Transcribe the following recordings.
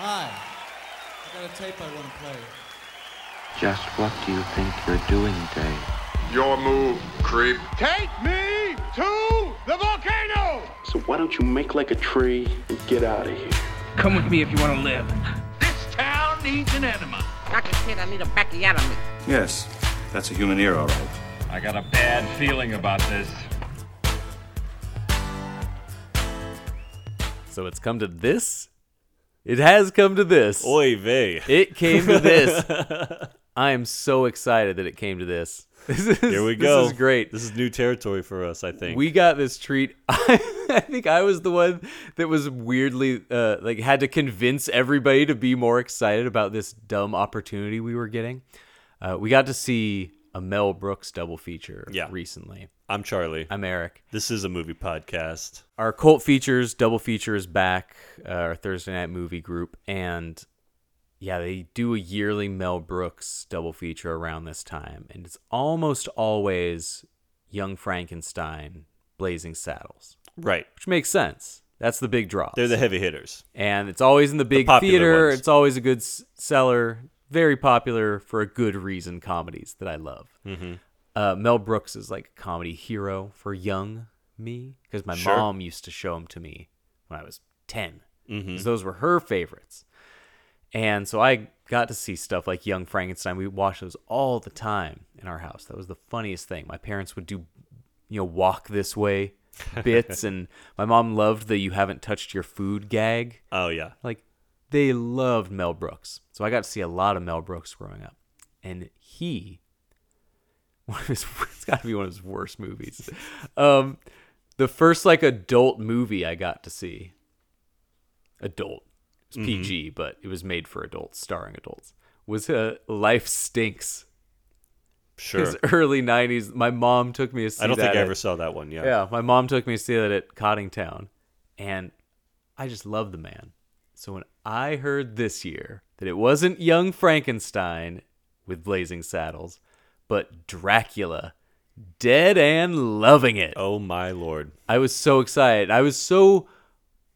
Hi. I got a tape I want to play. Just what do you think you're doing, Dave? Your move, creep. Take me to the volcano! So why don't you make like a tree and get out of here? Come with me if you want to live. This town needs an enema. Dr. Kid, I need a backiotomy. Yes, that's a human ear, all right. I got a bad feeling about this. So it's come to this? It has come to this. Oy vey. It came to this. I am so excited that it came to this. This is, Here we go. This is great. This is new territory for us, I think. We got this treat. I, think I was the one that was weirdly uh, like had to convince everybody to be more excited about this dumb opportunity we were getting. Uh, we got to see a Mel Brooks double feature Yeah. recently. I'm Charlie. I'm Eric. this is a movie podcast. Our cult features double feature is back. Uh, our Thursday night movie group and yeah, they do a yearly Mel Brooks double feature around this time, and it's almost always Young Frankenstein, Blazing Saddles, Right. which makes sense. That's the big draw. They're the heavy hitters. and it's always in the big popular theater. ones. It's always a good s- seller. Very popular for a good reason. Comedies that I love. Mm-hmm. Uh, Mel Brooks is like a comedy hero for young me because my Sure. mom used to show him to me when I was 10 Mm-hmm. those were her favorites. And so I got to see stuff like Young Frankenstein. We watched those all the time in our house. That was the funniest thing. My parents would do, you know, walk this way bits, and my mom loved the "you haven't touched your food" gag. Oh, yeah. Like they loved Mel Brooks. So I got to see a lot of Mel Brooks growing up. And he one of his it's got to be one of his worst movies. Um the first like adult movie I got to see. Adult. It was PG, but it was made for adults, starring adults. Was uh, Life Stinks. Sure. His early 90s. My mom took me to see I don't think I at- ever saw that one. Yeah. yeah, my mom took me to see that at Cottingtown, and I just love the man. So when I heard this year that it wasn't Young Frankenstein with Blazing Saddles, but Dracula, dead and loving it, Oh, my lord. I was so excited. I was so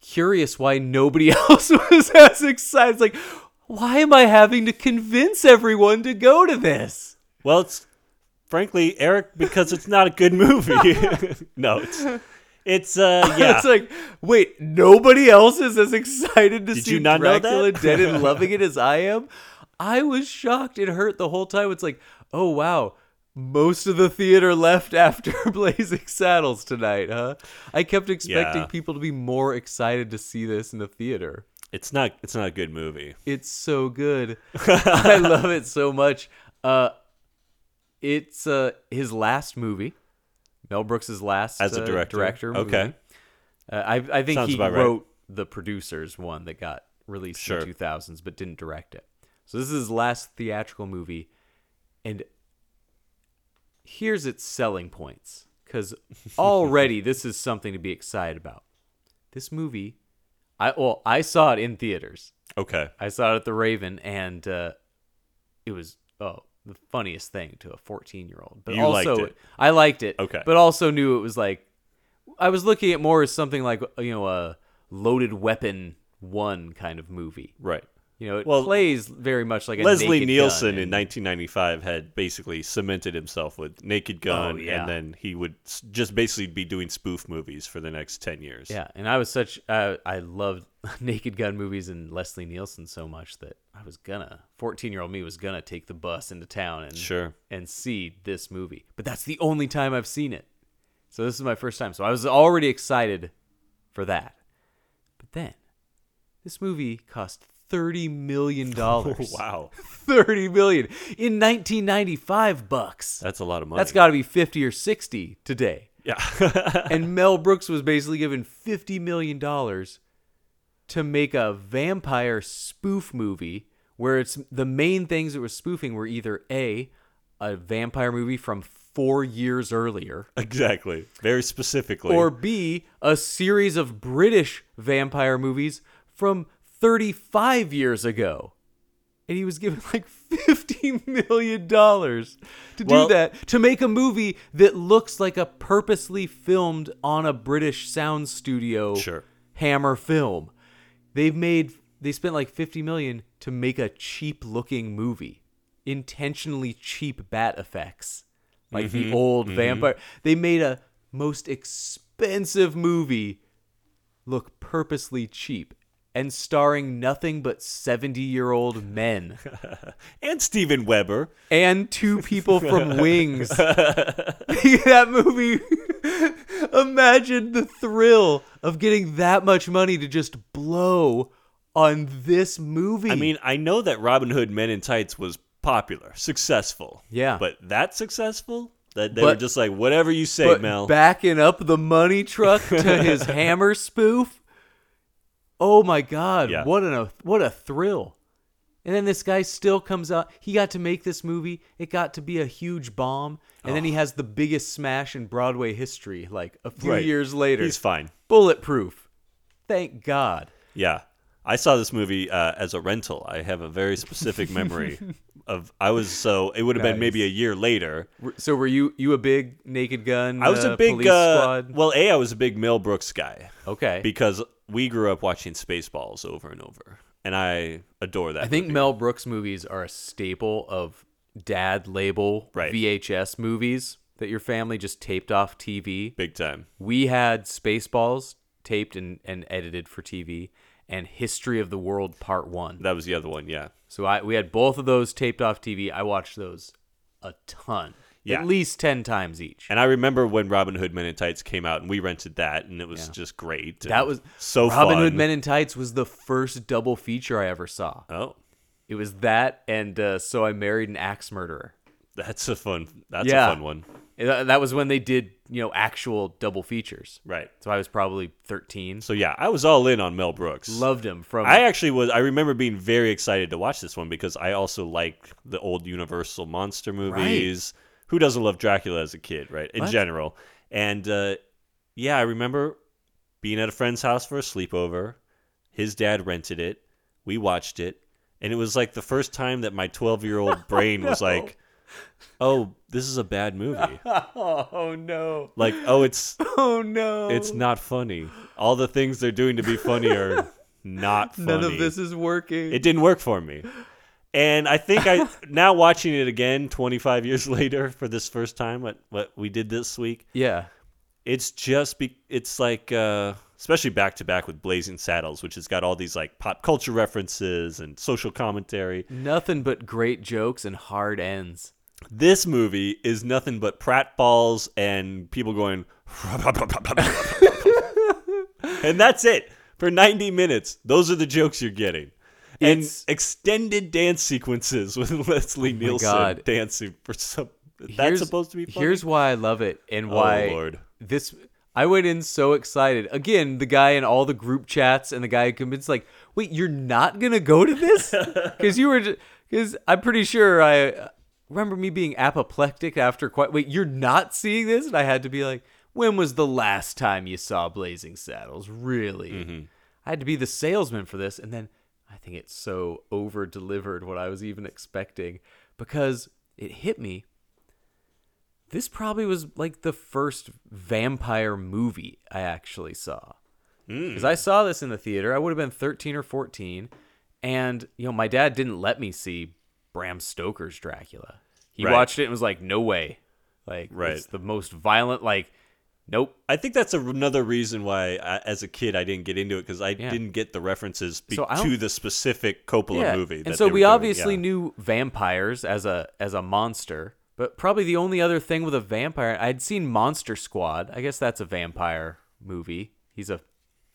curious why nobody else was as excited. It's like, why am I having to convince everyone to go to this? Well, it's frankly, Eric, because it's not a good movie. no, it's, it's, uh, yeah. it's like, wait, nobody else is as excited to Did see you not know Dracula that? dead and loving it as I am. I was shocked. It hurt the whole time. It's like, oh wow, most of the theater left after Blazing Saddles tonight, huh? I kept expecting Yeah. people to be more excited to see this in the theater. it's not, it's not a good movie. It's so good. I love it so much. Uh, it's uh his last movie, Mel Brooks's last As a uh, director. director Okay. Uh, I I think Sounds he about right. wrote the producers one that got released Sure. in the 2000s, but didn't direct it. So this is his last theatrical movie, and here's its selling points because already this is something to be excited about. This movie, I well I saw it in theaters. Okay. I saw it at the Raven, and uh, it was oh the funniest thing to a 14 year old. But You also, liked it. I liked it. Okay. but also knew it was like I was looking at more as something like you know a loaded weapon one kind of movie. Right. You know, it Well, plays very much like a Leslie Nielsen in 1995 had basically cemented himself with Naked Gun, Oh, yeah. and then he would just basically be doing spoof movies for the next 10 years. Yeah, and I was such uh, I loved Naked Gun movies and Leslie Nielsen so much that I was gonna 14 year old me was gonna take the bus into town and Sure. and see this movie. But that's the only time I've seen it. So this is my first time. So I was already excited for that. But then this movie cost 30 million dollars. Wow. 30 million in 1995 bucks. That's a lot of money. That's got to be 50 or 60 today. Yeah. and Mel Brooks was basically given fifty million dollars to make a vampire spoof movie where it's the main things it was spoofing were either a a vampire movie from four years earlier, exactly. Very specifically. or b a series of British vampire movies from thirty five years ago. And he was given like fifty million dollars to Well- do that to make a movie that looks like a purposely filmed on a British sound studio Sure. Hammer film. They've made they spent like 50 million to make a cheap looking movie. Intentionally cheap bat effects. Like the mm-hmm. old mm-hmm. vampire. They made a most expensive movie look purposely cheap and starring nothing but 70 year old men And Steven Weber. and two people from Wings. that movie. Imagine the thrill of getting that much money to just blow on this movie. I mean, I know that Robin Hood Men in Tights was popular, successful. Yeah. But that successful? That they were just like, whatever you say, but Mel. backing up the money truck to his hammer spoof. Oh my god, Yeah. what an what a thrill. And then this guy still comes out. He got to make this movie. It got to be a huge bomb. And then he has the biggest smash in Broadway history like a few Right. years later. He's fine. Bulletproof. Thank God. Yeah. I saw this movie uh, as a rental. I have a very specific memory of I was so it would have been maybe a year later. So were you you a big Naked Gun? I was uh, a big police uh, squad? well, A I was a big Mel Brooks guy Okay. because we grew up watching Spaceballs over and over. And I adore that. I think movie. Mel Brooks movies are a staple of dad label Right. VHS movies that your family just taped off TV. big time. We had Spaceballs taped and, and edited for TV and History of the World Part 1. That was the other one, yeah. So I we had both of those taped off TV. I watched those a ton. Yeah. At least 10 times each. And I remember when Robin Hood Men in Tights came out and we rented that and it was just great. that was so Robin fun. Hood Men in Tights was the first double feature I ever saw. Oh, It was that and uh, So I Married an Axe Murderer. that's a fun that's Yeah. a fun one. That was when they did, you know, actual double features. Right. So I was probably 13. So yeah, I was all in on Mel Brooks. Loved him from I actually was. I remember being very excited to watch this one because I also like the old Universal monster movies. Who doesn't love Dracula as a kid, right? In What? general, and uh, yeah, I remember being at a friend's house for a sleepover. His dad rented it. We watched it, and it was like the first time that my twelve-year-old brain was like, "Oh, this is a bad movie." Oh no. like, "Oh, it's Oh no. it's not funny. All the things they're doing to be funny are not funny." None of this is working. it didn't work for me. And I think I now watching it again 25 years later for this first time what what we did this week yeah. it's just be, it's like uh especially back to back with Blazing Saddles which has got all these like pop culture references and social commentary. Nothing but great jokes and hard ends. This movie is nothing but pratballs and people going and that's it for 90 minutes. Those are the jokes you're getting. And It's- extended dance sequences with Leslie Nielsen God. dancing for some. That's Here's- supposed to be funny. Here's why I love it and Oh, why Lord. this I went in so excited. Again, the guy in all the group chats and the guy who convinced like, "Wait, you're not going to go to this?" Cuz you were cuz I'm pretty sure I remember me being apoplectic after quite Wait, you're not seeing this? And I had to be like, "When was the last time you saw Blazing Saddles?" Really? Mm-hmm. I had to be the salesman for this and then I think it so over delivered what I was even expecting because it hit me this probably was like the first vampire movie I actually saw. Hmm. Because I saw this in the theater. I would have been 13 or 14. And, you know, my dad didn't let me see Bram Stoker's Dracula. He Right. watched it and was like, no way. Like, Right. it's the most violent, like, nope. I think that's a, another reason why, I, as a kid, I didn't get into it because I Yeah. didn't get the references be- So to the specific Coppola yeah. movie. And so we doing. obviously Yeah. knew vampires as a as a monster, but probably the only other thing with a vampire I'd seen Monster Squad. I guess that's a vampire movie. He's a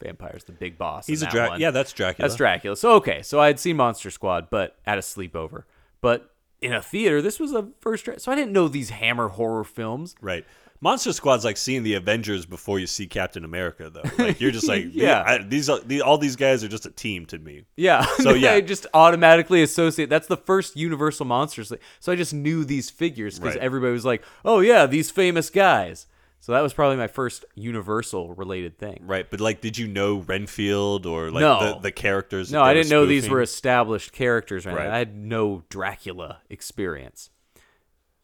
vampire's the big boss. He's a Dra- one. yeah, that's Dracula. That's Dracula. So okay, so I had seen Monster Squad, but at a sleepover. But in a theater, this was a first. So I didn't know these Hammer horror films. Right. Monster Squad's like seeing the Avengers before you see Captain America, though. Like you're just like, Yeah. I, these are the, all these guys are just a team to me. Yeah. So, yeah. I just automatically associate. That's the first Universal monsters. So I just knew these figures because Right. everybody was like, "Oh yeah, these famous guys." So that was probably my first Universal related thing. Right, but like, did you know Renfield or like No. the, the characters? No, I didn't know these were established characters. Right. I had no Dracula experience.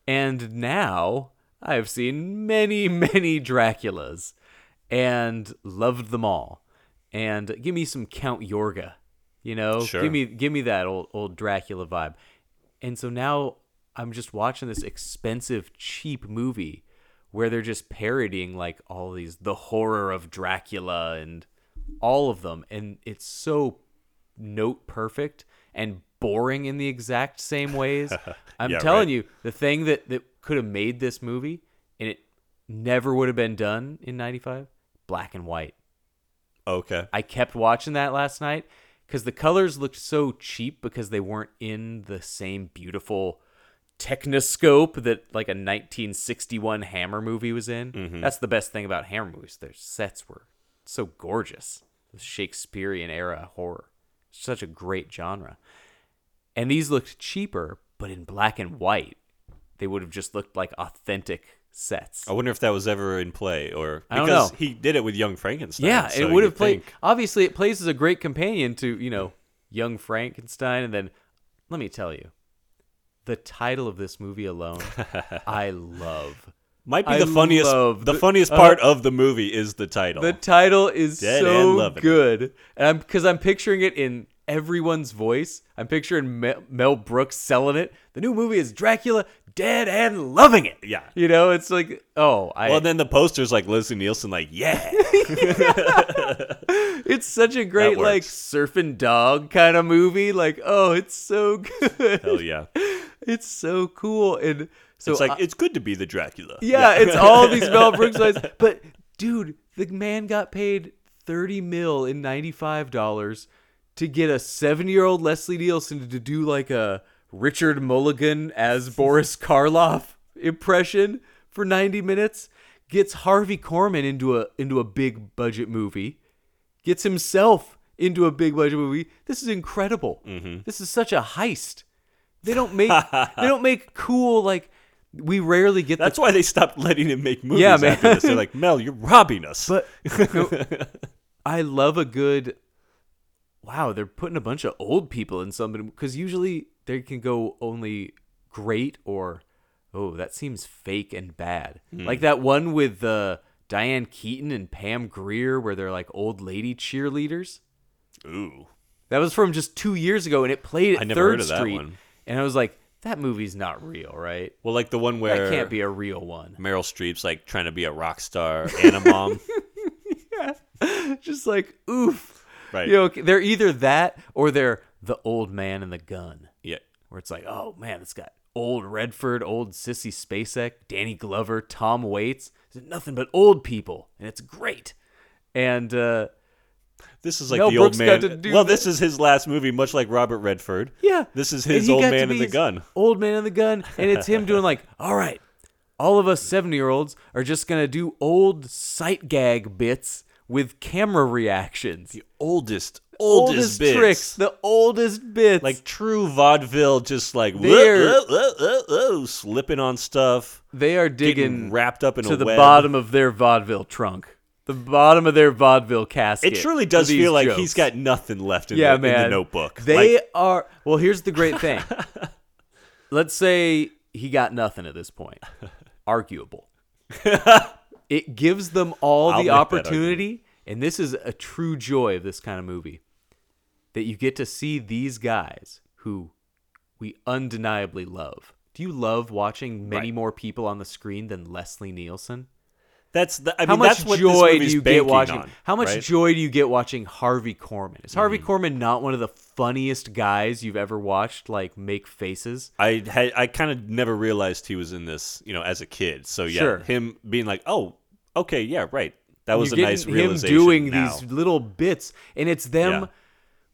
And now I have seen many, many Draculas and loved them all. And give me some Count Yorga You know, Sure. give me give me that old old Dracula vibe. And so now I'm just watching this expensive, cheap movie where they're just parodying like all these the horror of Dracula and all of them, and it's so note perfect and boring in the exact same ways. I'm Yeah, telling right. you, the thing that that could have made this movie and it never would have been done in 95, black and white. Okay. I kept watching that last night because the colors looked so cheap because they weren't in the same beautiful technoscope that like a 1961 Hammer movie was in. Mm-hmm. That's the best thing about Hammer movies. Their sets were so gorgeous. The Shakespearean era horror. Such a great genre. And these looked cheaper, but in black and white, they would have just looked like authentic sets. I wonder if that was ever in play or I don't because know. he did it with Young Frankenstein. Yeah, so it would have played. think- Obviously, it plays as a great companion to you know young Frankenstein, and then let me tell you, the title of this movie alone, I love. Might be I the funniest. love The, funniest uh, part of the movie is the title. The title is Dead so good, and I'm because I'm picturing it in everyone's voice. I'm picturing Mel, Brooks selling it. The new movie is Dracula, dead and loving it. Yeah. you know, it's like oh, I. well, then the poster's like Leslie Nielsen, like yeah, it's such a great like surfing dog kind of movie. Like oh, it's so good. hell yeah. It's so cool. And so it's like I- it's good to be the Dracula. yeah, it's all these Mel Brooks lines. But dude, the man got paid 30 mil in $95 to get a 7-year-old Leslie Nielsen to do like a Richard Mulligan as Boris Karloff impression for 90 minutes. Gets Harvey Korman into a into a big budget movie. Gets himself into a big budget movie. This is incredible. Mm-hmm. This is such a heist. They don't make they don't make cool like we rarely get That's the why they stopped letting him make movies Yeah, man. after this. They're like, Mel, you're robbing us. But no, I love a good. Wow, they're putting a bunch of old people in something because usually they can go only great or oh that seems fake and bad. Hmm. Like that one with uh, Diane Keaton and Pam Grier where they're like old lady cheerleaders. Ooh. That was from just two years ago and it played at I never Third heard of that Street. And I was like, that movie's not real, right? Well, like the one where That can't be a real one. Meryl Streep's like trying to be a rock star and a mom. just like oof. Right. You know, they're either that or they're the old man and the gun. yeah. Where it's like, oh man, it's got old Redford, old Sissy Spacek, Danny Glover, Tom Waits. It's nothing but old people, and it's great. And uh, This is like Mel the Brooks old man. well, that. this is his last movie, much like Robert Redford. yeah, This is his old man and the gun. Old man and the gun, and it's him doing like, all right, all of us seventy-year-olds are just gonna do old sight gag bits with camera reactions. The oldest, oldest, bits. tricks, the oldest bits. like true vaudeville, just like whoa, whoa, whoa, whoa, slipping on stuff, they are digging wrapped up in to the web. bottom of their vaudeville trunk, the bottom of their vaudeville casket. It truly does feel like jokes. he's got nothing left in, yeah, the, man. in the notebook. They Like, are. Well, here's the great thing. Let's say he got nothing at this point. Arguable. it gives them all I'll the opportunity, and this is a true joy of this kind of movie. That you get to see these guys who we undeniably love. Do you love watching many Right. more people on the screen than Leslie Nielsen? that's the, I how mean, much that's what joy do you get watching? on, how much right? Joy do you get watching Harvey Korman? Is Harvey mm-hmm. Korman not one of the funniest guys you've ever watched? Like make faces. I had I kind of never realized he was in this, you know, as a kid. So yeah, Sure. him being like, "Oh, okay, yeah, right." That was You're a nice getting him doing now. these little bits, and it's them Yeah.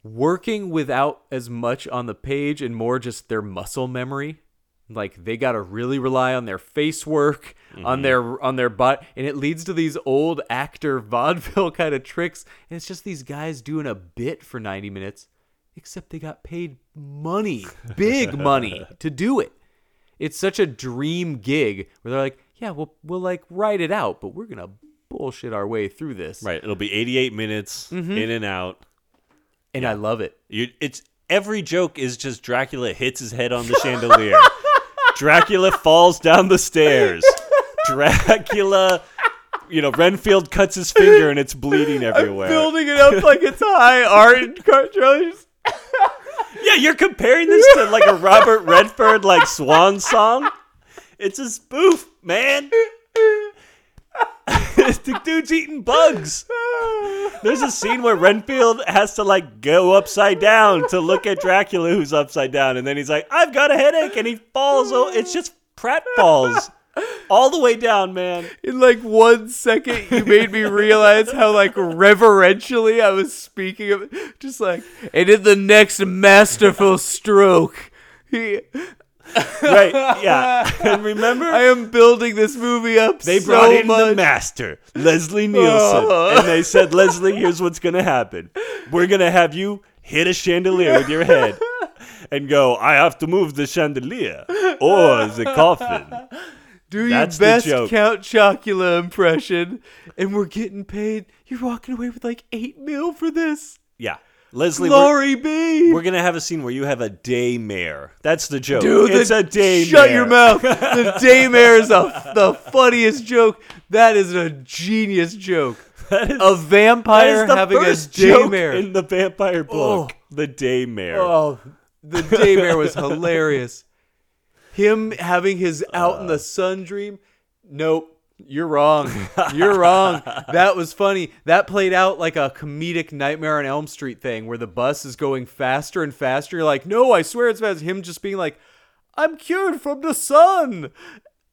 working without as much on the page and more just their muscle memory. Like they got to really rely on their face work, Mm-hmm. on their on their butt, and it leads to these old actor vaudeville kind of tricks. And it's just these guys doing a bit for ninety minutes, except they got paid money, big money, to do it. It's such a dream gig where they're like, yeah, we'll we'll like write it out, but we're gonna bullshit our way through this. Right, it'll be 88 minutes Mm-hmm. in and out. And I love it. You, it's every joke is just Dracula hits his head on the chandelier. Dracula falls down the stairs. Dracula, you know, Renfield cuts his finger and it's bleeding everywhere. Building it up like it's high art and Car- Yeah, you're comparing this to like a Robert Redford like swan song. It's a spoof, man. The dude's eating bugs. There's a scene where Renfield has to like go upside down to look at Dracula who's upside down, and then he's like, "I've got a headache," and he falls. Oh, it's just Pratt falls all the way down, man. In like one second, you made me realize how like reverentially I was speaking of it. Just like, and in the next masterful stroke, he, Right? Yeah. And remember, I am building this movie up. They so brought in much. the master, Leslie Nielsen, Oh. and they said, "Leslie, here's what's gonna happen. We're gonna have you hit a chandelier with your head, and go. I have to move the chandelier or the coffin." Do your That's the best. Count Chocula impression, and we're getting paid. You're walking away with like eight mil for this. Yeah, Leslie. We're, Glory be. we're gonna have a scene where you have a daymare. That's the joke. Dude, it's the- a daymare. Shut your mouth. The daymare is a, the funniest joke. That is a genius joke. That is, A vampire is the having a joke daymare. in the vampire book. Oh. The daymare. Oh, the daymare was hilarious. Him having his out Uh. in the sun dream. Nope. You're wrong. You're wrong. That was funny. That played out like a comedic Nightmare on Elm Street thing where the bus is going faster and faster. You're like, no, I swear it's fast. Him just being like, I'm cured from the sun.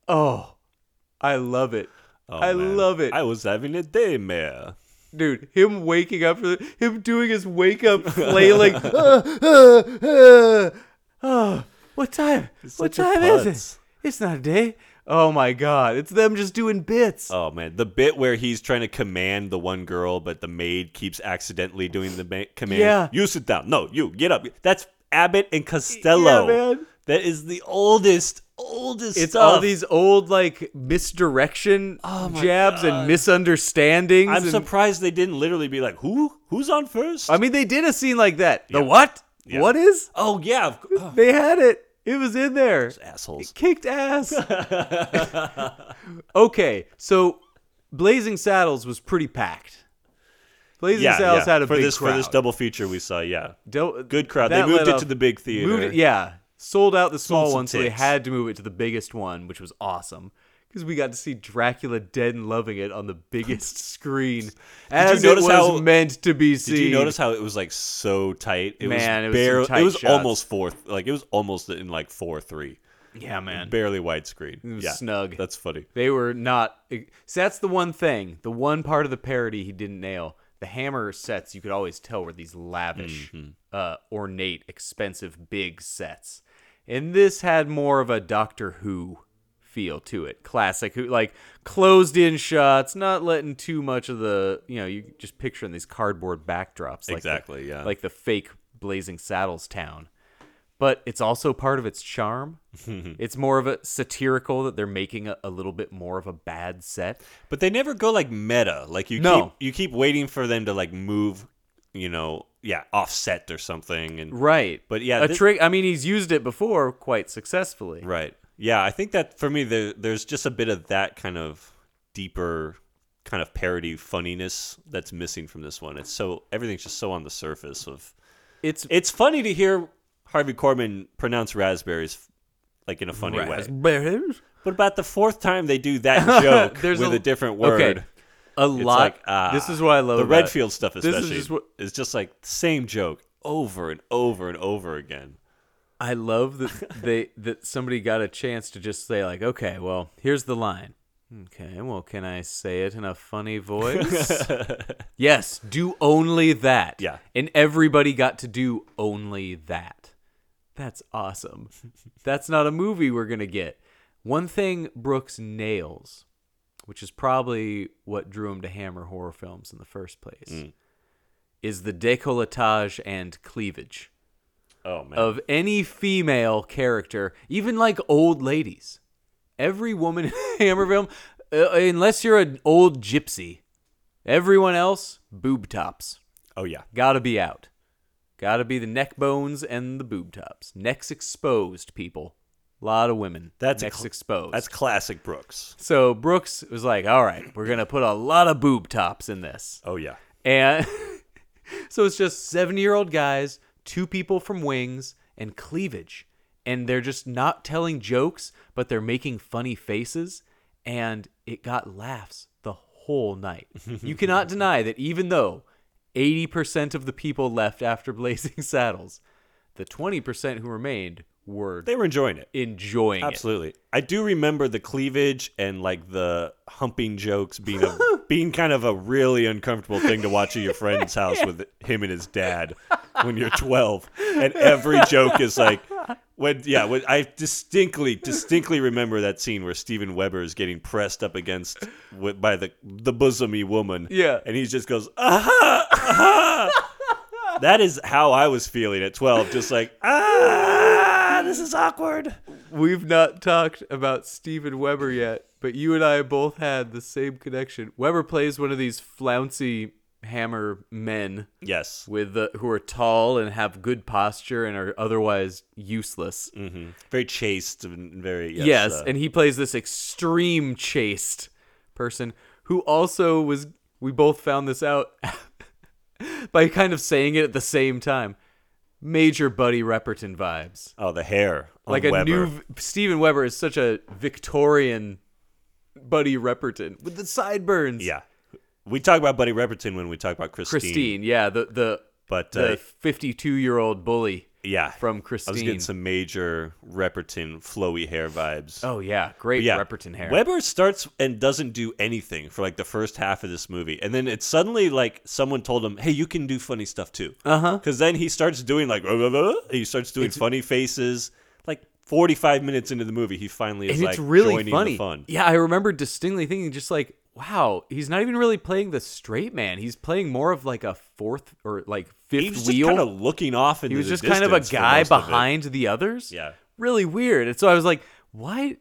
Oh, I love it. Oh, I man. love it. I was having a daymare. Dude, him waking up for the, him doing his wake up flailing. "Ah, ah, ah, ah, what time? What time is putz. it? It's not a day. Oh my god, it's them just doing bits. Oh man, the bit where he's trying to command the one girl, but the maid keeps accidentally doing the ma- command. Yeah. you sit down. No, you get up. That's Abbott and Costello. Yeah, man. That is the oldest, oldest. It's stuff. all these old like misdirection Oh jabs God. and misunderstandings. I'm and- surprised they didn't literally be like, "Who? Who's on first? I mean, they did a scene like that. The what? Yeah. What is? oh yeah, oh, They had it. It was in there. assholes. kicked ass. okay, so Blazing Saddles was pretty packed. Blazing Yeah, Saddles yeah. had a for big this crowd. for this double feature we saw. Yeah, Do- good crowd. They moved it up- to the big theater. It, yeah, sold out the small some one, so they had to move it to the biggest one, which was awesome because we got to see Dracula dead and loving it on the biggest screen, as notice it was how- meant to be seen. Did you notice how it was like so tight? It Man, it was was some barely. tight it was almost four. Like it was almost in like four three. Yeah, man. barely widescreen. was yeah, snug. That's funny. They were not. So that's the one thing, the one part of the parody he didn't nail. The Hammer sets you could always tell were these lavish, Mm-hmm. uh, ornate, expensive, big sets, and this had more of a Doctor Who feel to it. Classic, Who like closed in shots, not letting too much of the you know you just picturing these cardboard backdrops. Like the- Exactly, yeah. Like the fake Blazing Saddles town but it's also part of its charm. it's more of a satirical that they're making a, a little bit more of a bad set. But they never go like meta. Like you No. keep you keep waiting for them to like move. You know, yeah, offset or something. And Right. But yeah, a thi- trick. I mean, he's used it before quite successfully. right. Yeah, I think that for me, there, there's just a bit of that kind of deeper kind of parody funniness that's missing from this one. It's so everything's just so on the surface of. It's It's funny to hear Harvey Korman pronounce raspberries like in a funny way. raspberries. But about the fourth time they do that joke with a- a, different word, Okay. A lot. like ah, this is what I love. the it. Renfield stuff, This is just what- is just like same joke over and over and over again. I love that they that somebody got a chance to just say like, okay, well, here's the line. Okay, well, can I say it in a funny voice? yes, do only that. Yeah. And everybody got to do only that. That's awesome. That's not a movie we're going to get. One thing Brooks nails, which is probably what drew him to Hammer horror films in the first place, mm. is the décolletage and cleavage Oh man, of any female character, even like old ladies. Every woman in Hammer film, uh, unless you're an old gypsy, everyone else boob tops. oh yeah, Gotta be out. Gotta be the neck bones and the boob tops. Necks exposed, people. A lot of women. That's necks cl- exposed. that's classic Brooks. so Brooks was like, "All right, we're gonna put a lot of boob tops in this." Oh yeah, And so it's just 70 year old guys, two people from Wings and Cleavage, and they're just not telling jokes, but they're making funny faces, and it got laughs the whole night. you cannot deny that even though 80% of the people left after Blazing Saddles, the 20% who remained were They were enjoying it. enjoying it. Absolutely. I do remember the cleavage and like the humping jokes being a being kind of a really uncomfortable thing to watch at your friend's house with him and his dad when you're 12 and every joke is like when yeah, when I distinctly distinctly remember that scene where Steven Weber is getting pressed up against wi- by the the bosomy woman. Yeah. And he just goes, "Aha! Aha!" that is how I was feeling at 12, just like, "Ah, this is awkward." We've not talked about Steven Weber yet, but you and I both had the same connection. Weber plays one of these flouncy hammer men Yes. with the, who are tall and have good posture and are otherwise useless. hmm Very chaste and very yes. Yes, uh, and he plays this extreme chaste person who also was. We both found this out by kind of saying it at the same time. Major Buddy Repperton vibes. oh the hair like a Weber. new Steven Weber is such a Victorian Buddy Repperton with the sideburns. yeah. We talk about Buddy Repperton when we talk about Christine. Christine. Yeah, the the But uh, the 52 year old bully yeah, from Christine. I was getting some major Repperton flowy hair vibes. oh yeah, great yeah, Repperton hair. Weber starts and doesn't do anything for like the first half of this movie, and then it's suddenly like someone told him, "Hey, you can do funny stuff too." Uh huh. Because then he starts doing like he starts doing funny faces. Like forty five minutes into the movie, he finally is And like it's really funny. fun. Yeah, I remember distinctly thinking just like, wow, he's not even really playing the straight man. He's playing more of like a fourth or like fifth He was just wheel. kind of looking off into he was just kind of a guy most of it. behind the others. Yeah. really weird. And so I was like, why?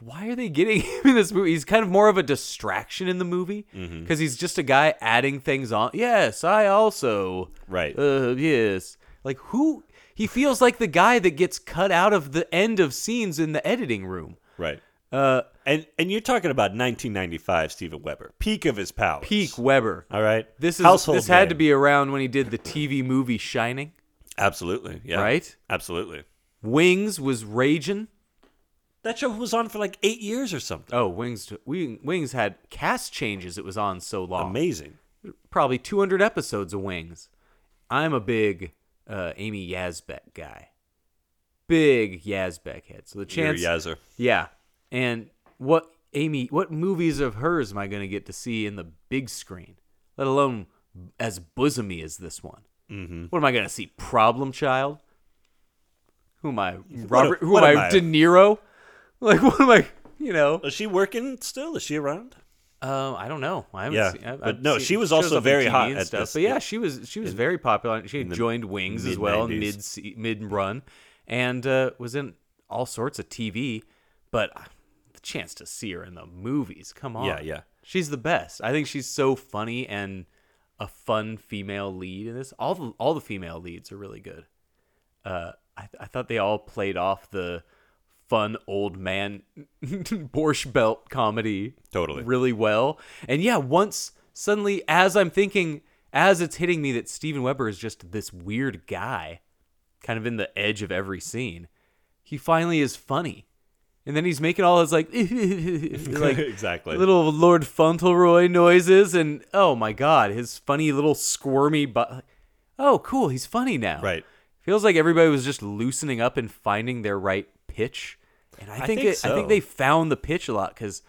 Why are they getting him in this movie? He's kind of more of a distraction in the movie because Mm-hmm. he's just a guy adding things on. Yes, I also. Right. Uh, yes. Like who? He feels like the guy that gets cut out of the end of scenes in the editing room. Right. Uh, And and you're talking about 1995 Steven Weber, peak of his powers. peak Weber. All right. This is Household this had name. to be around when he did the TV movie Shining, absolutely. Yeah. right? Absolutely. Wings was raging. That show was on for like eight years or something. Oh, Wings! Wing- Wings had cast changes. It was on so long. Amazing. Probably 200 episodes of Wings. I'm a big uh, Amy Yasbeck guy. Big Yasbeck head. So the chance, Yazzer. yeah. And what Amy? What movies of hers am I going to get to see in the big screen? Let alone as bosomy as this one. Mm-hmm. What am I going to see? Problem Child. Who am I? Robert? who what am am I? I? De Niro? Like what am I? You know? Is she working still? Is she around? Um, I don't know. I haven't Yeah, seen, I've, but I've no, seen- she was also very hot at stuff. this- But yeah, yeah. she was she was very popular. She had joined Wings as well in mid mid run, and uh, was in all sorts of TV. But uh, chance to see her in the movies, come on, Yeah, yeah. she's the best. I think she's so funny and a fun female lead in this. All the all the female leads are really good. Uh, I I thought they all played off the fun old man Borscht Belt comedy Totally. really well. And yeah, once suddenly, as I'm thinking, as it's hitting me that Steven Weber is just this weird guy, kind of in the edge of every scene, he finally is funny. And then he's making all his like, like exactly. little Lord Fauntleroy noises, and oh my god, his funny little squirmy but oh cool, he's funny now. Right. Feels like everybody was just loosening up and finding their right pitch, and I I think think it, I think they found the pitch a lot because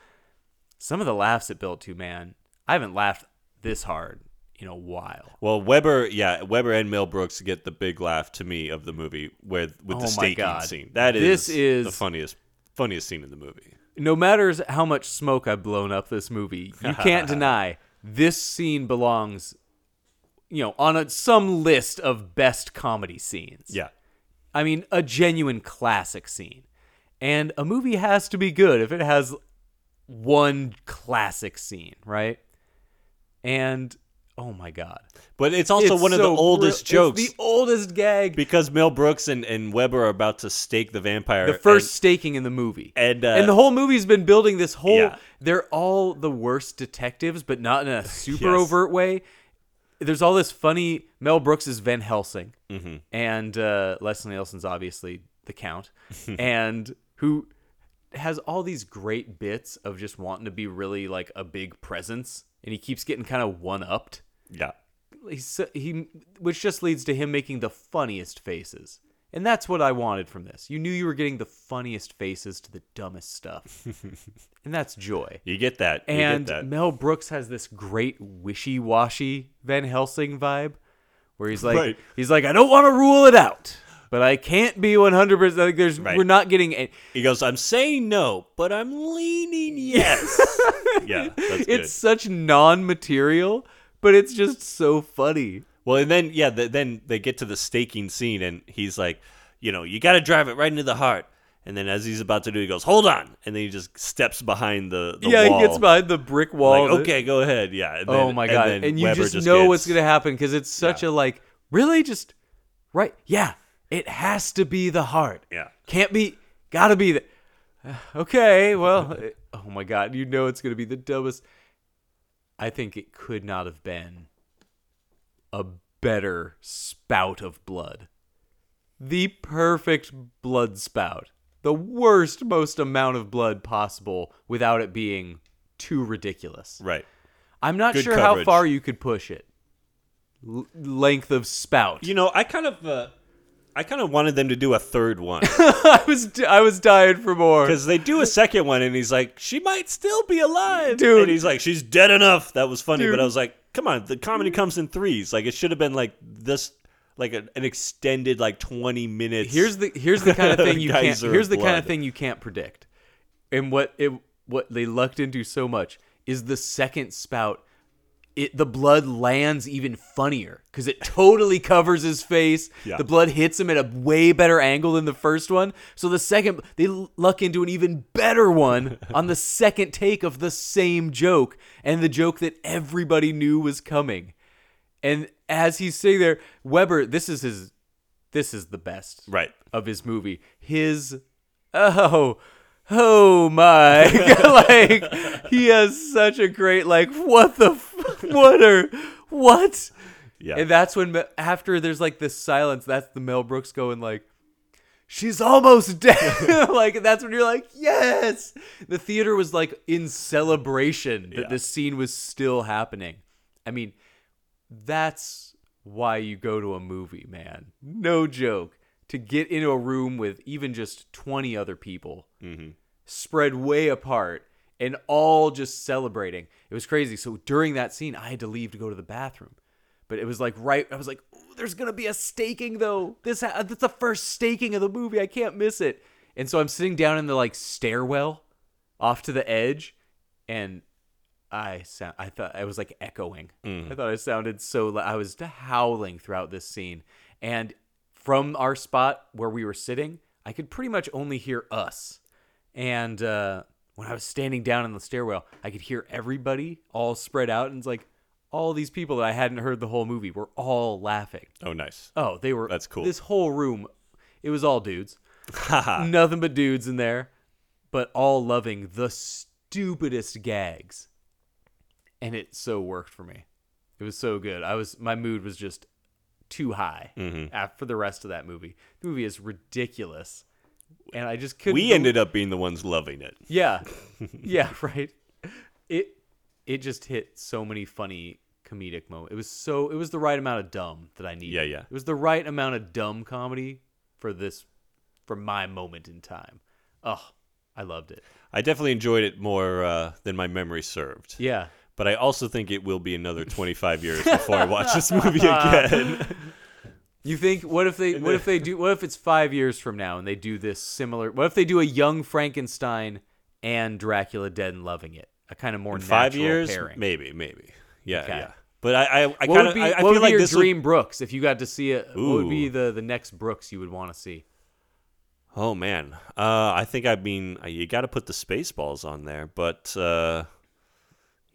some of the laughs it built to, man, I haven't laughed this hard in a while. Well, Weber, yeah, Weber and Mel Brooks get the big laugh to me of the movie with with Oh the staking God. scene. That is This is- the funniest funniest scene in the movie. No matter how much smoke I've blown up this movie, you can't deny this scene belongs, you know, on a, some list of best comedy scenes. Yeah. I mean, a genuine classic scene. And a movie has to be good if it has one classic scene, right? And oh my god. But it's also It's one of the oldest brill- jokes It's the oldest gag. because Mel Brooks and, and Weber are about to stake the vampire. the first staking in the movie. and, uh, and the whole movie's been building this whole Yeah. they're all the worst detectives, but not in a super Yes. overt way. there's all this funny. Mel Brooks is Van Helsing, Mm-hmm. and uh, Leslie Nielsen's obviously the Count, and who has all these great bits of just wanting to be really like a big presence, and he keeps getting kind of one upped. Yeah. He's so- he, which just leads to him making the funniest faces. And that's what I wanted from this. You knew you were getting the funniest faces to the dumbest stuff. and that's joy. You get that. You And get that. Mel Brooks has this great wishy-washy Van Helsing vibe where he's like Right. he's like I don't want to rule it out, but I can't be 100% like there's Right. we're not getting a, He goes, I'm saying no, but I'm leaning yes. yeah, it's such non-material, but it's just so funny. Well, and then yeah, the, then they get to the staking scene, and he's like, you know, you got to drive it right into the heart. And then as he's about to do, he goes, "Hold on!" And then he just steps behind the, the yeah, wall. he gets behind the brick wall. Like, okay, go ahead. Yeah. And oh then- my god! And, And, you Weber just, know what's gonna happen because it's such Yeah. a like really just right. Yeah, it has to be the heart. Yeah. can't be. Gotta be the. Okay, well, oh my god! You know it's gonna be the dumbest. I think it could not have been a better spout of blood. The perfect blood spout. The worst, most amount of blood possible without it being too ridiculous. Right. I'm not Good sure how far you could push it. L- length of spout. You know, I kind of, uh, I kind of wanted them to do a third one I was I was dying for more. because they do a second one, and he's like, she might still be alive, Dude. And he's like, she's dead enough. That was funny, Dude. but I was like, come on, the comedy comes in threes. Like it should have been like this, like a, an extended like twenty minutes. Here's the here's the kind of thing you can't Geyser here's the kind blood. of thing you can't predict. And what it what they lucked into so much is the second spout it the blood lands even funnier cuz it totally covers his face. Yeah. The blood hits him at a way better angle than the first one. So the second they luck into an even better one on the second take of the same joke and the joke that everybody knew was coming. And as he's sitting there, Weber, this is his this is the best right. of his movie. His oh oh my like he has such a great like what the f- what are what Yeah. and that's when after there's like this silence that's the Mel Brooks going like she's almost dead like that's when you're like yes the theater was like in celebration that Yeah. this scene was still happening i mean that's why you go to a movie, man. No joke. To get into a room with even just 20 other people mm-hmm. spread way apart and all just celebrating. It was crazy. So during that scene, I had to leave to go to the bathroom. But it was like right, I was like, there's going to be a staking though. This ha- that's the first staking of the movie. I can't miss it. And so I'm sitting down in the like stairwell off to the edge and I sound I thought I was like echoing. Mm. I thought I sounded so lou- I was howling throughout this scene. And from our spot where we were sitting, I could pretty much only hear us. And uh, when I was standing down in the stairwell, I could hear everybody all spread out and it's like all these people that I hadn't heard the whole movie were all laughing. Oh, nice. Oh, they were That's cool. This whole room it was all dudes. Nothing but dudes in there, but all loving the stupidest gags. And it so worked for me. It was so good. I was my mood was just too high Mm-hmm. af- for the rest of that movie. The movie is ridiculous. And I just couldn't We ended up being the ones loving it. Yeah. yeah, right. It it just hit so many funny comedic moments. It was so it was the right amount of dumb that I needed. Yeah, yeah. It was the right amount of dumb comedy for this for my moment in time. Oh, I loved it. I definitely enjoyed it more uh, than my memory served. Yeah. But I also think it will be another 25 years before I watch this movie again. You think what if they what if they do what if it's 5 years from now and they do this similar what if they do a young Frankenstein and Dracula Dead and Loving It? A kind of more In five years, pairing. maybe, maybe. Yeah, Okay. yeah. But I, I, I kind of, be, I, I feel would like your this would- dream Brooks if you got to see it? What would be the the next Brooks you would want to see? Oh man, uh, I think I mean you got to put the Spaceballs on there, but uh,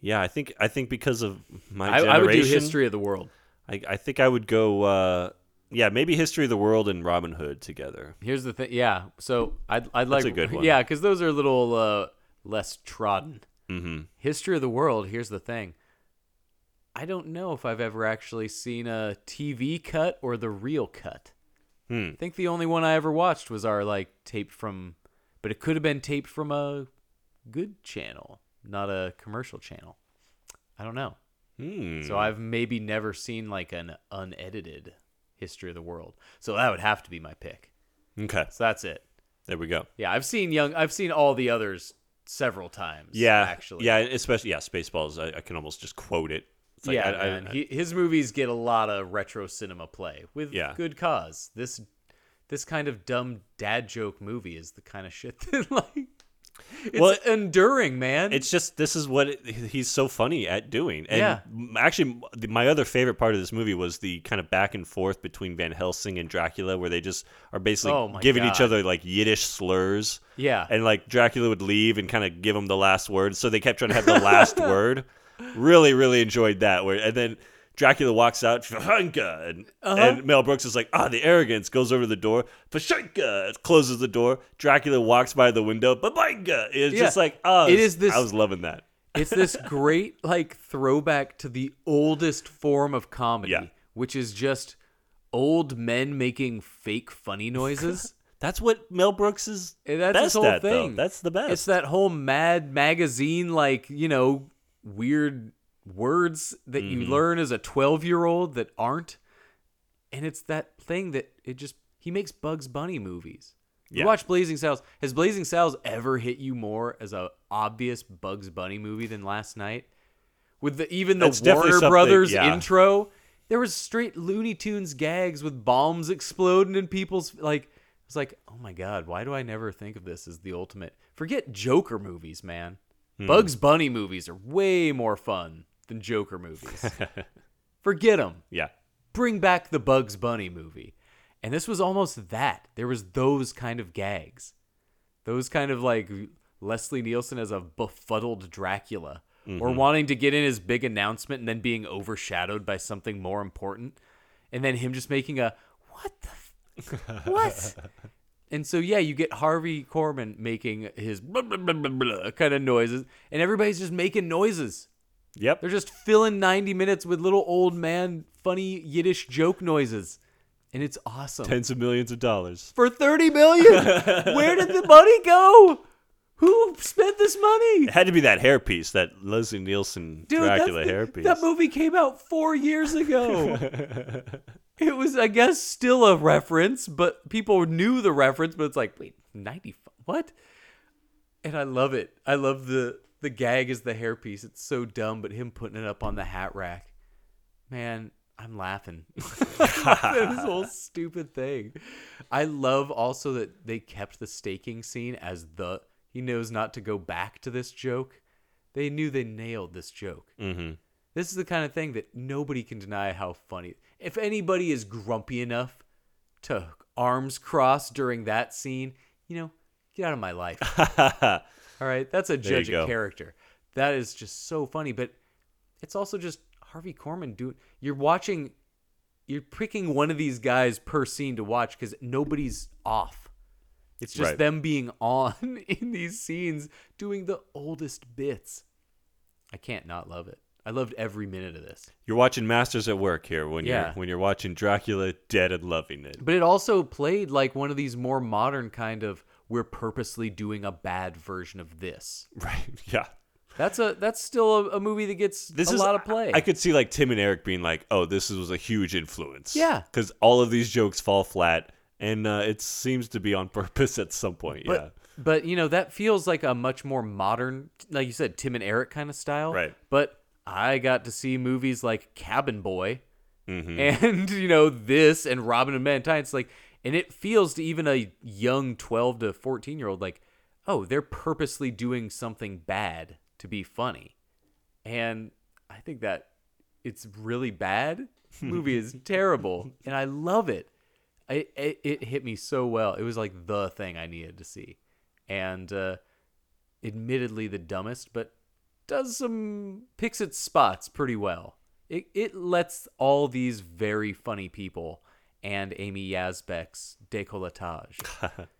yeah, I think I think because of my I, generation, I would do History of the World. I, I think I would go. Uh, yeah, maybe History of the World and Robin Hood together. Here's the thing. Yeah, so I'd I'd like a good one. Yeah, because those are a little uh, less trodden. Mm-hmm. History of the World. Here's the thing. I don't know if I've ever actually seen a TV cut or the real cut. Hmm. I think the only one I ever watched was our like taped from, but it could have been taped from a good channel, not a commercial channel. I don't know. Hmm. So I've maybe never seen like an unedited history of the world. So that would have to be my pick. Okay. So that's it. There we go. Yeah, I've seen young. I've seen all the others several times. Yeah. actually. Yeah, especially yeah, Spaceballs. I, I can almost just quote it. It's like, yeah, I- I- man. he, his movies get a lot of retro cinema play with Yeah. good cause. This this kind of dumb dad joke movie is the kind of shit that like it's Well, enduring, man. It's just this is what it, he's so funny at doing. And Yeah. actually, my other favorite part of this movie was the kind of back and forth between Van Helsing and Dracula, where they just are basically Oh giving each other like Yiddish slurs. Yeah. and like Dracula would leave and kind of give him the last word, so they kept trying to have the last word. Really, really enjoyed that. Where and then. Dracula walks out, Fashanka, and, Uh-huh. and Mel Brooks is like, ah, the arrogance, goes over to the door, Fashanka, closes the door. Dracula walks by the window, Babanga. It's Yeah. just like, oh, It is this- I was loving that. it's this great like throwback to the oldest form of comedy, Yeah. which is just old men making fake funny noises. That's what Mel Brooks is. And that's best his whole at, though. thing. That's the best. It's that whole Mad magazine, like you know, weird words that Mm-hmm. you learn as a twelve-year-old that aren't, and it's that thing that it just he makes Bugs Bunny movies. You Yeah. watch Blazing Saddles. Has Blazing Saddles ever hit you more as a obvious Bugs Bunny movie than Last Night? With the even the definitely Warner Brothers yeah. intro, there was straight Looney Tunes gags with bombs exploding in people's like. It's like, oh my god, why do I never think of this as the ultimate? Forget Joker movies, man. Hmm. Bugs Bunny movies are way more fun than Joker movies. Forget them. yeah. Bring back the Bugs Bunny movie. And this was almost that. There was those kind of gags. Those kind of like Leslie Nielsen as a befuddled Dracula or mm-hmm. wanting to get in his big announcement and then being overshadowed by something more important. And then him just making a what the f- what? and so yeah, you get Harvey Korman making his blah, blah, blah kind of noises and everybody's just making noises. Yep. They're just filling 90 minutes with little old man funny Yiddish joke noises. And it's awesome. Tens of millions of dollars. For 30 million? Where did the money go? Who spent this money? It had to be that hairpiece, that Leslie Nielsen Dude, Dracula hairpiece. That movie came out 4 years ago. it was I guess still a reference, but people knew the reference, but it's like, wait, 90 what? And I love it. I love the the gag is the hairpiece. It's so dumb, but him putting it up on the hat rack. Man, I'm laughing. this whole stupid thing. I love also that they kept the staking scene as the he knows not to go back to this joke. They knew they nailed this joke. mm-hmm. This is the kind of thing that nobody can deny how funny. If anybody is grumpy enough to arms cross during that scene, you know, get out of my life. All right, that's a judge of character. That is just so funny, but it's also just Harvey Korman doing. You're watching, you're picking one of these guys per scene to watch because nobody's off. It's just Right. them being on in these scenes doing the oldest bits. I can't not love it. I loved every minute of this. You're watching Masters at Work here when Yeah. you're when you're watching Dracula Dead and Loving It. But it also played like one of these more modern kind of we're purposely doing a bad version of this. Right. Yeah. That's a that's still a, a movie that gets This a is lot of play. I could see like Tim and Eric being like, "Oh, this was a huge influence." Yeah. Because all of these jokes fall flat, and uh, it seems to be on purpose at some point. but, yeah. But you know that feels like a much more modern, like you said, Tim and Eric kind of style. Right. But I got to see movies like Cabin Boy, Mm-hmm. and you know this and Robin and Men in Tights. Like, and it feels to even a young twelve to fourteen year old like, oh, they're purposely doing something bad to be funny, and I think that it's really bad. movie is terrible, and I love it. I, it. It hit me so well. It was like the thing I needed to see, and uh, admittedly the dumbest, but does some picks its spots pretty well. It it lets all these very funny people and Amy Yasbeck's décolletage.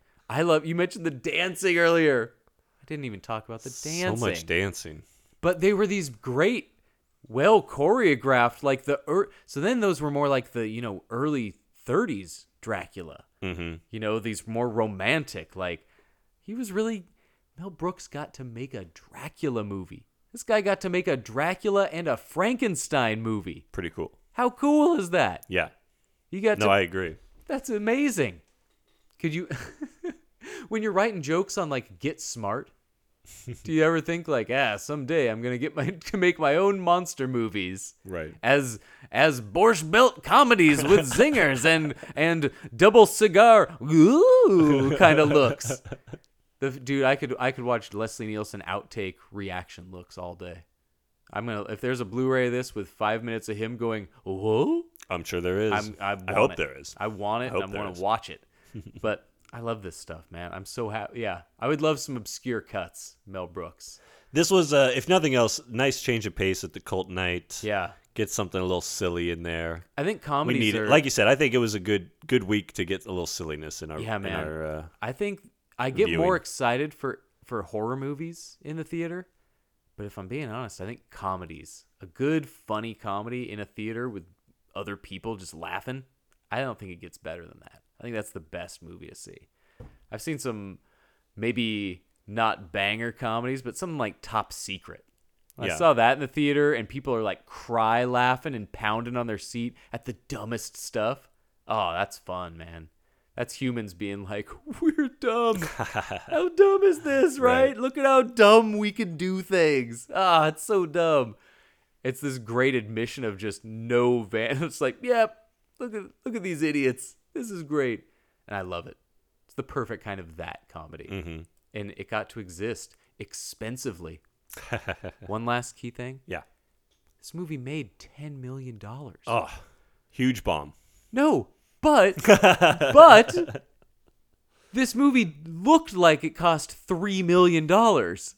I love you mentioned the dancing earlier. I didn't even talk about the dancing. So much dancing. But they were these great well choreographed like the er- so then those were more like the you know early 30s dracula Mm-hmm. you know these more romantic like he was really mel brooks got to make a dracula movie this guy got to make a dracula and a frankenstein movie Pretty cool. how cool is that Yeah. You got No, to I agree. that's amazing could you when you're writing jokes on like get smart do you ever think like ah someday i'm gonna get my to make my own monster movies Right. as as borscht belt comedies with zingers and and double cigar ooh kind of looks the dude i could i could watch leslie nielsen outtake reaction looks all day i'm gonna if there's a blu-ray of this with five minutes of him going whoa I'm sure there is. I'm, I, want hope it. there is. I want it. and I want to watch it. but I love this stuff, man. I'm so happy. Yeah, I would love some obscure cuts. Mel Brooks. This was, uh, if nothing else, nice change of pace at the cult night. Yeah, Get something a little silly in there. I think We comedies need are it. Like you said, I think it was a good good week to get a little silliness in our. Yeah, man. our, uh, I think I get viewing. more excited for for horror movies in the theater. But if I'm being honest, I think comedies, a good funny comedy in a theater with other people just laughing, I don't think it gets better than that. I think that's the best movie to see. I've seen some maybe not banger comedies, but something like Top Secret. I Yeah. saw that in the theater and people are like cry laughing and pounding on their seat at the dumbest stuff. Oh, that's fun, man. That's humans being like, we're dumb. how dumb is this, right? Right. Look at how dumb we can do things. Ah, it's so dumb. It's this great admission of just no van. It's like, yep, look at look at these idiots. This is great. And I love it. It's the perfect kind of that comedy. Mm-hmm. And it got to exist expensively. One last key thing. yeah. This movie made ten million dollars. Oh, huge bomb. No, but but this movie looked like it cost three million dollars.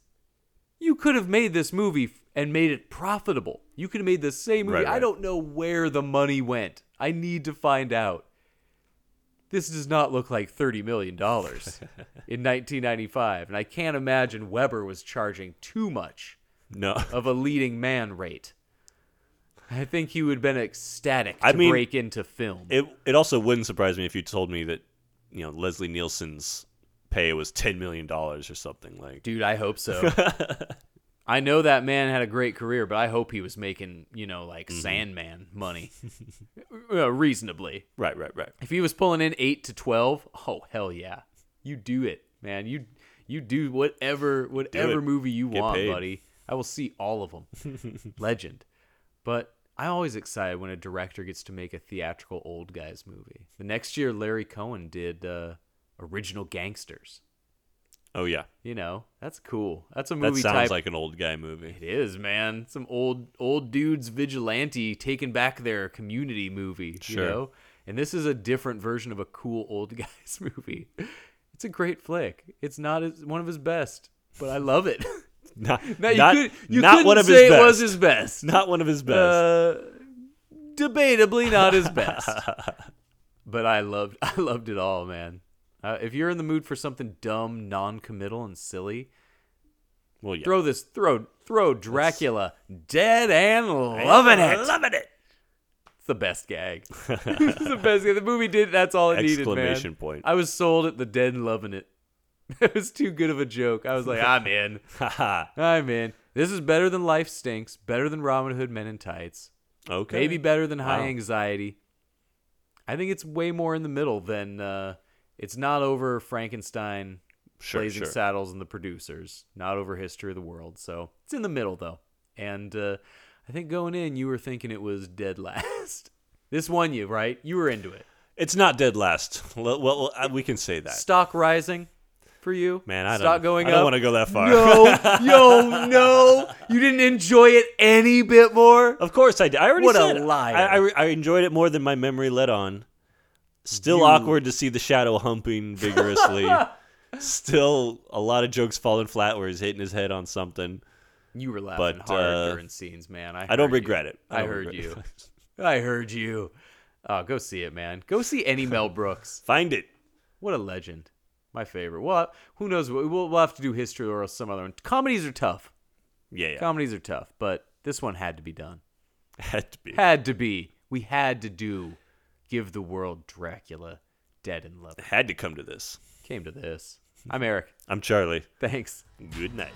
You could have made this movie and made it profitable. You could have made the same movie. Right, I don't know where the money went. I need to find out. This does not look like thirty million dollars in 1995, and I can't imagine Weber was charging too much No. of a leading man rate. I think he would have been ecstatic to I mean, break into film. It it also wouldn't surprise me if you told me that you know Leslie Nielsen's pay was ten million dollars or something like. Dude, I hope so. I know that man had a great career, but I hope he was making, you know, like Mm-hmm. Sandman money uh, reasonably. Right, right, right. If he was pulling in 8 to 12, oh hell yeah. You do it, man. You you do whatever whatever it. movie you Get want, paid. buddy. I will see all of them. Legend. But I'm always excited when a director gets to make a theatrical old guys movie. The next year Larry Cohen did uh, Original Gangstas. Oh yeah, You know, that's cool. That's a movie. that sounds type. like an old guy movie. it is, man. Some old old dudes vigilante taking back their community movie. Sure. You know, and this is a different version of a cool old guys movie. It's a great flick. It's not his, one of his best, but I love it. Not, Now, you not, could, you not one of say his it was his best. Not one of his best. Uh, debatably not his best. but I loved I loved it all, man. Uh, if you're in the mood for something dumb, non-committal, and silly, well, yeah. throw this throw throw Dracula dead and loving it. Loving it. It's the best gag. it's the best gag. The movie did that's all it needed, Exclamation point. I was sold at the dead and loving it. It was too good of a joke. I was like, I'm in. Haha. I'm in. This is better than Life Stinks, better than Robin Hood Men in Tights. okay. Maybe better than High Wow. Anxiety. I think it's way more in the middle than uh, it's not over Frankenstein, Sure, Blazing sure. Saddles, and the producers. Not over History of the World. So it's in the middle though. And uh, I think going in, you were thinking it was dead last. this won you, right? You were into it. It's not dead last. Well, well, uh, we can say that. Stock rising for you. Man, I Stock don't. going I don't up. want to go that far. No, yo, no. You didn't enjoy it any bit more. Of course I did. I already What a said it. liar. I, I, I enjoyed it more than my memory let on. Still You- awkward to see the shadow humping vigorously. Still a lot of jokes falling flat where he's hitting his head on something. You were laughing But, hard uh, during scenes, man. I, I don't regret you. it. I, don't heard you. it. I heard you. Oh, go see it, man. Go see any Mel Brooks. Find it. What a legend. My favorite. Well, who knows? We'll, we'll have to do history or some other one. Comedies are tough. Yeah, yeah. Comedies are tough, but This one had to be done. Had to be. Had to be. We had to do. Give the world Dracula, dead and loving. Had to come to this. Came to this. I'm Eric. I'm Charlie. Thanks. Good night.